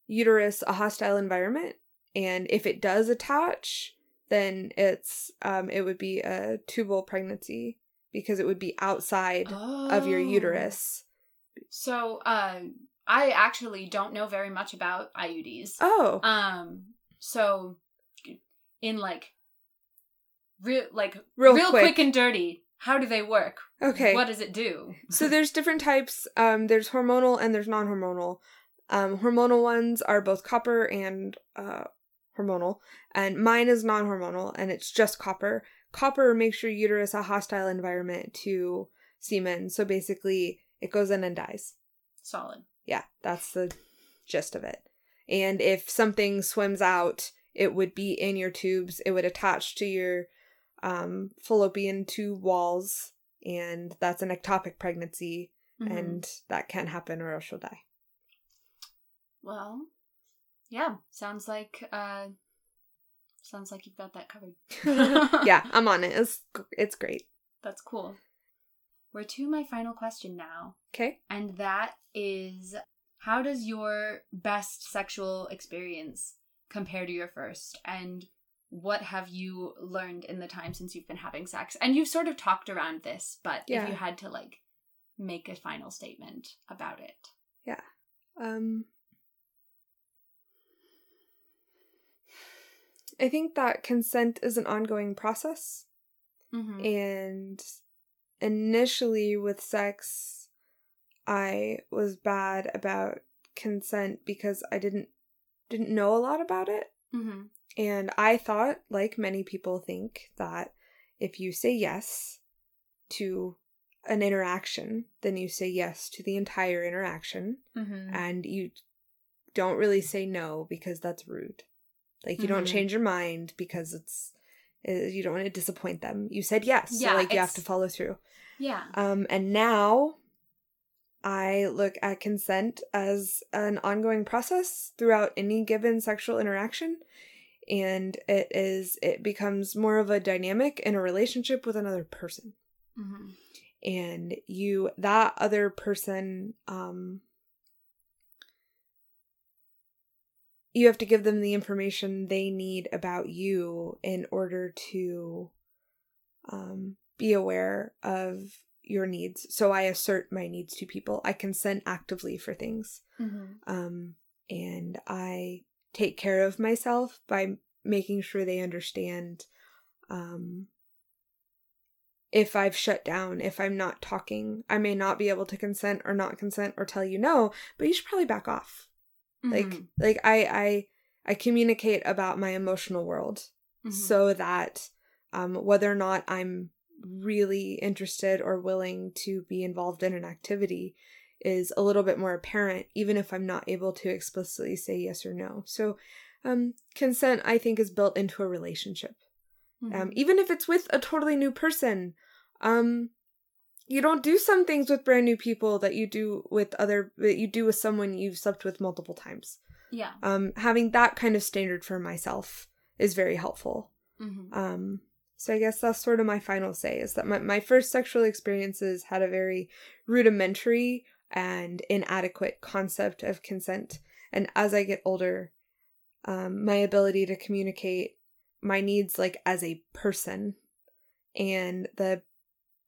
uterus a hostile environment. And if it does attach, then it's um it would be a tubal pregnancy because it would be outside oh. of your oh. uterus. So, uh, I actually don't know very much about IUDs. Oh. Um. So, in like, real like real, real quick. quick and dirty. How do they work? Okay. What does it do? (laughs) so there's different types. Um, there's hormonal and there's non-hormonal. Um, hormonal ones are both copper and uh, hormonal, and mine is non-hormonal, and it's just copper copper makes your uterus a hostile environment to semen. So basically, it goes in and dies. Solid. Yeah, that's the gist of it. And if something swims out, it would be in your tubes. It would attach to your um, fallopian tube walls, and that's an ectopic pregnancy, mm-hmm. and that can't happen or else you'll die. Well, yeah, sounds like uh, Sounds like you've got that covered. (laughs) yeah, I'm on it. It's it's great. That's cool. We're to my final question now. Okay. And that is how does your best sexual experience compare to your first? And what have you learned in the time since you've been having sex? And you've sort of talked around this, but yeah. if you had to like make a final statement about it. Yeah. Um I think that consent is an ongoing process. Mm-hmm. And initially with sex, I was bad about consent because I didn't didn't know a lot about it. Mm-hmm. And I thought, like many people think, that if you say yes to an interaction, then you say yes to the entire interaction. Mm-hmm. And you don't really say no because that's rude. Like you mm-hmm. don't change your mind because it's uh, you don't want to disappoint them. You said yes, yeah, so like you have to follow through. Yeah. Um and now I look at consent as an ongoing process throughout any given sexual interaction and it is it becomes more of a dynamic in a relationship with another person. Mm-hmm. And you that other person um you have to give them the information they need about you in order to um, be aware of your needs. So I assert my needs to people. I consent actively for things. Mm-hmm. Um, and I take care of myself by making sure they understand um, if I've shut down, if I'm not talking. I may not be able to consent or not consent or tell you no, but you should probably back off. Mm-hmm. Like like I I I communicate about my emotional world mm-hmm. so that um whether or not I'm really interested or willing to be involved in an activity is a little bit more apparent even if I'm not able to explicitly say yes or no. So um consent I think is built into a relationship. Mm-hmm. Um even if it's with a totally new person. Um you don't do some things with brand new people that you do with other that you do with someone you've slept with multiple times. Yeah. Um, having that kind of standard for myself is very helpful. Mm-hmm. Um, So I guess that's sort of my final say is that my, my first sexual experiences had a very rudimentary and inadequate concept of consent. And as I get older, um, my ability to communicate my needs like as a person and the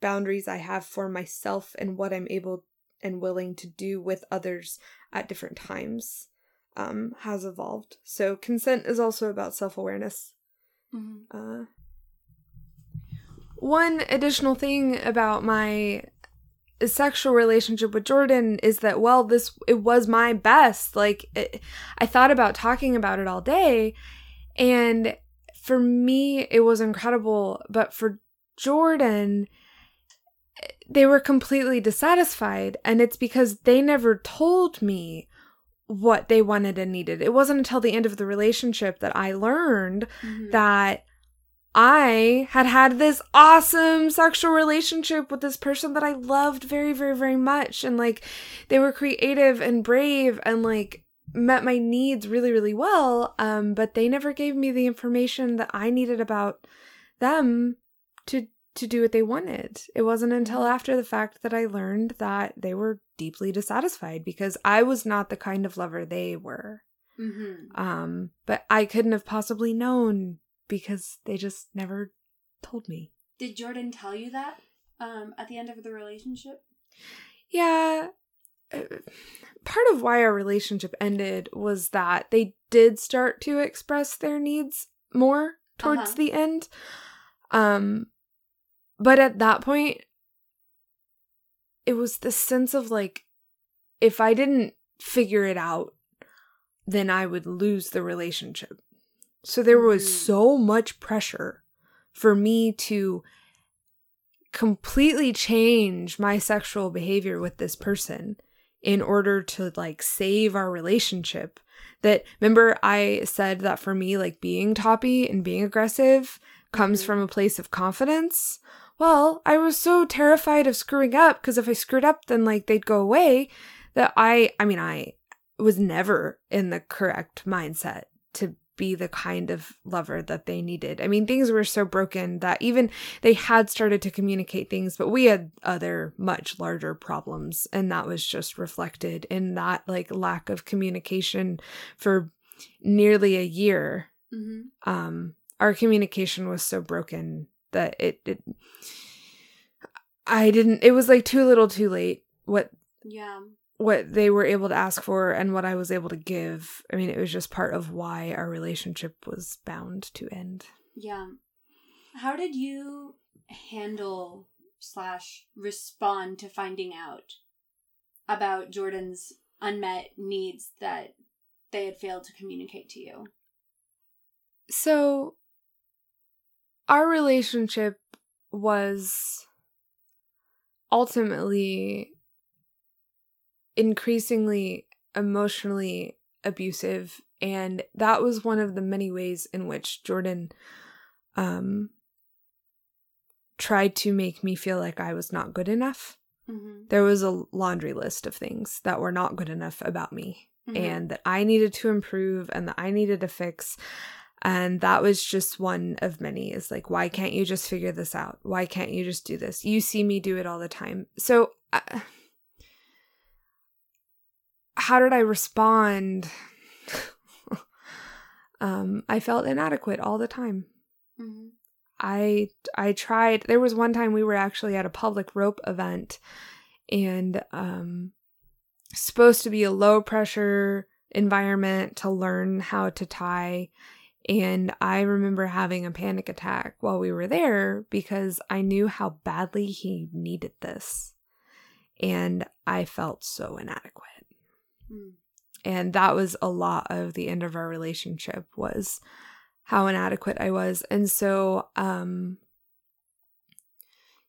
boundaries I have for myself and what I'm able and willing to do with others at different times um, has evolved. So consent is also about self awareness. Mm-hmm. Uh, one additional thing about my sexual relationship with Jordan is that well this it was my best like it, I thought about talking about it all day and for me it was incredible but for Jordan they were completely dissatisfied and it's because they never told me what they wanted and needed. It wasn't until the end of the relationship that I learned mm-hmm. that I had had this awesome sexual relationship with this person that I loved very, very, very much. And like they were creative and brave and like met my needs really, really well. Um, but they never gave me the information that I needed about them to to do what they wanted. It wasn't until after the fact that I learned that they were deeply dissatisfied because I was not the kind of lover they were. Mm-hmm. Um, but I couldn't have possibly known because they just never told me. Did Jordan tell you that um, at the end of the relationship? Yeah. Uh, part of why our relationship ended was that they did start to express their needs more towards uh-huh. the end. Um, but at that point, it was the sense of like, if I didn't figure it out, then I would lose the relationship. So there was mm. so much pressure for me to completely change my sexual behavior with this person in order to like save our relationship that remember I said that for me like being toppy and being aggressive comes mm-hmm. from a place of confidence well, I was so terrified of screwing up because if I screwed up, then like they'd go away that I, I mean, I was never in the correct mindset to be the kind of lover that they needed. I mean, things were so broken that even they had started to communicate things, but we had other much larger problems. And that was just reflected in that like lack of communication for nearly a year. Mm-hmm. Um, our communication was so broken that it, it I didn't it was like too little too late what yeah what they were able to ask for and what I was able to give. I mean, it was just part of why our relationship was bound to end. Yeah. How did you handle slash respond to finding out about Jordan's unmet needs that they had failed to communicate to you? So our relationship was ultimately increasingly emotionally abusive and that was one of the many ways in which Jordan um tried to make me feel like I was not good enough. Mm-hmm. There was a laundry list of things that were not good enough about me mm-hmm. and that I needed to improve and that I needed to fix. And that was just one of many is like, why can't you just figure this out? Why can't you just do this? You see me do it all the time. So, uh, how did I respond? (laughs) um, I felt inadequate all the time. Mm-hmm. I I tried. There was one time we were actually at a public rope event, and um, supposed to be a low pressure environment to learn how to tie and I remember having a panic attack while we were there because I knew how badly he needed this. And I felt so inadequate. Mm. And that was a lot of the end of our relationship was how inadequate I was. And so um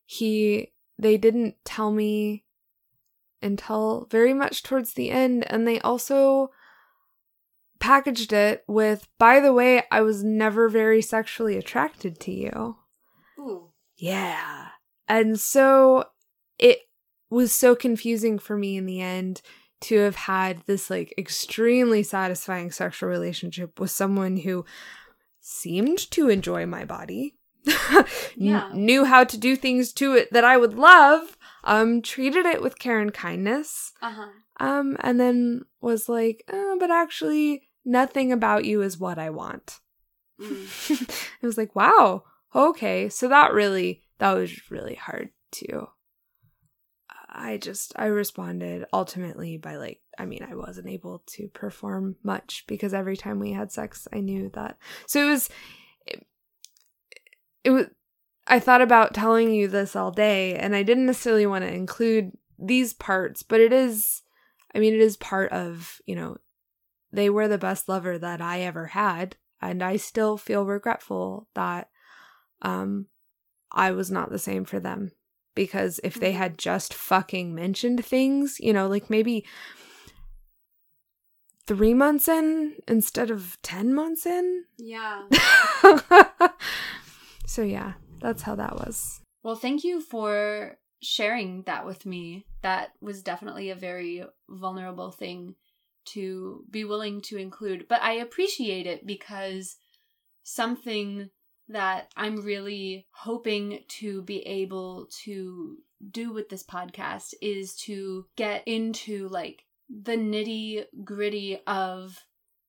he they didn't tell me until very much towards the end and they also packaged it with, by the way, I was never very sexually attracted to you. Ooh. Yeah. And so it was so confusing for me in the end to have had this like extremely satisfying sexual relationship with someone who seemed to enjoy my body, (laughs) Yeah. knew how to do things to it that I would love, um, treated it with care and kindness, Uh-huh. um, and then was like, oh, but actually, nothing about you is what I want. Mm. (laughs) it was like, wow, okay. So that really, that was really hard to. I just, I responded ultimately by like, I mean, I wasn't able to perform much because every time we had sex, I knew that. So it was, it, it was, I thought about telling you this all day and I didn't necessarily want to include these parts, but it is, I mean, it is part of, you know, they were the best lover that I ever had and I still feel regretful that um I was not the same for them because if they Mhm. had just fucking mentioned things, you know, like maybe 3 months in instead of 10 months in. Yeah. (laughs) so yeah, that's how that was. Well, thank you for sharing that with me. That was definitely a very vulnerable thing to be willing to include, but I appreciate it because something that I'm really hoping to be able to do with this podcast is to get into like the nitty gritty of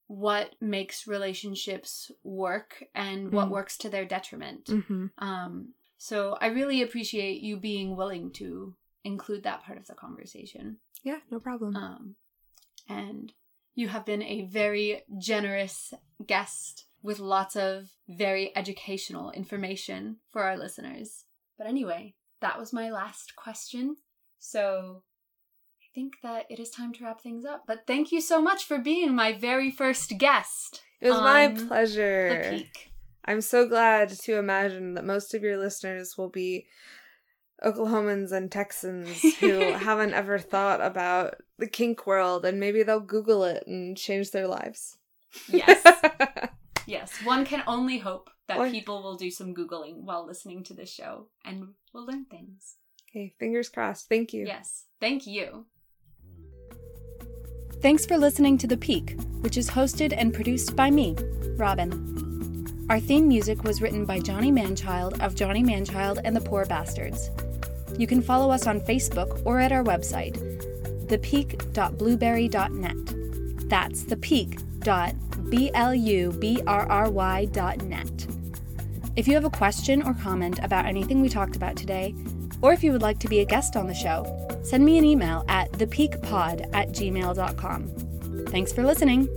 what makes relationships work and what Mm. works to their detriment. Mhm. Um, so I really appreciate you being willing to include that part of the conversation. Yeah, no problem. Um, and you have been a very generous guest with lots of very educational information for our listeners. But anyway, that was my last question. So I think that it is time to wrap things up. But thank you so much for being my very first guest. it was my pleasure. The Peak. I'm so glad to imagine that most of your listeners will be Oklahomans and Texans who (laughs) haven't ever thought about the kink world and maybe they'll Google it and change their lives. Yes. (laughs) Yes, one can only hope that One- people will do some Googling while listening to this show and will learn things. okay, fingers crossed. Thank you. Yes, thank you. Thanks for listening to The Peak, which is hosted and produced by me, Robyn. Our theme music was written by Johnny Manchild of Johnny Manchild and the Poor Bastards. You can follow us on Facebook or at our website, thepeak.blueberry.net. That's thepeak.blueberry.net. If you have a question or comment about anything we talked about today, or if you would like to be a guest on the show, send me an email at thepeakpod at gmail.com. Thanks for listening.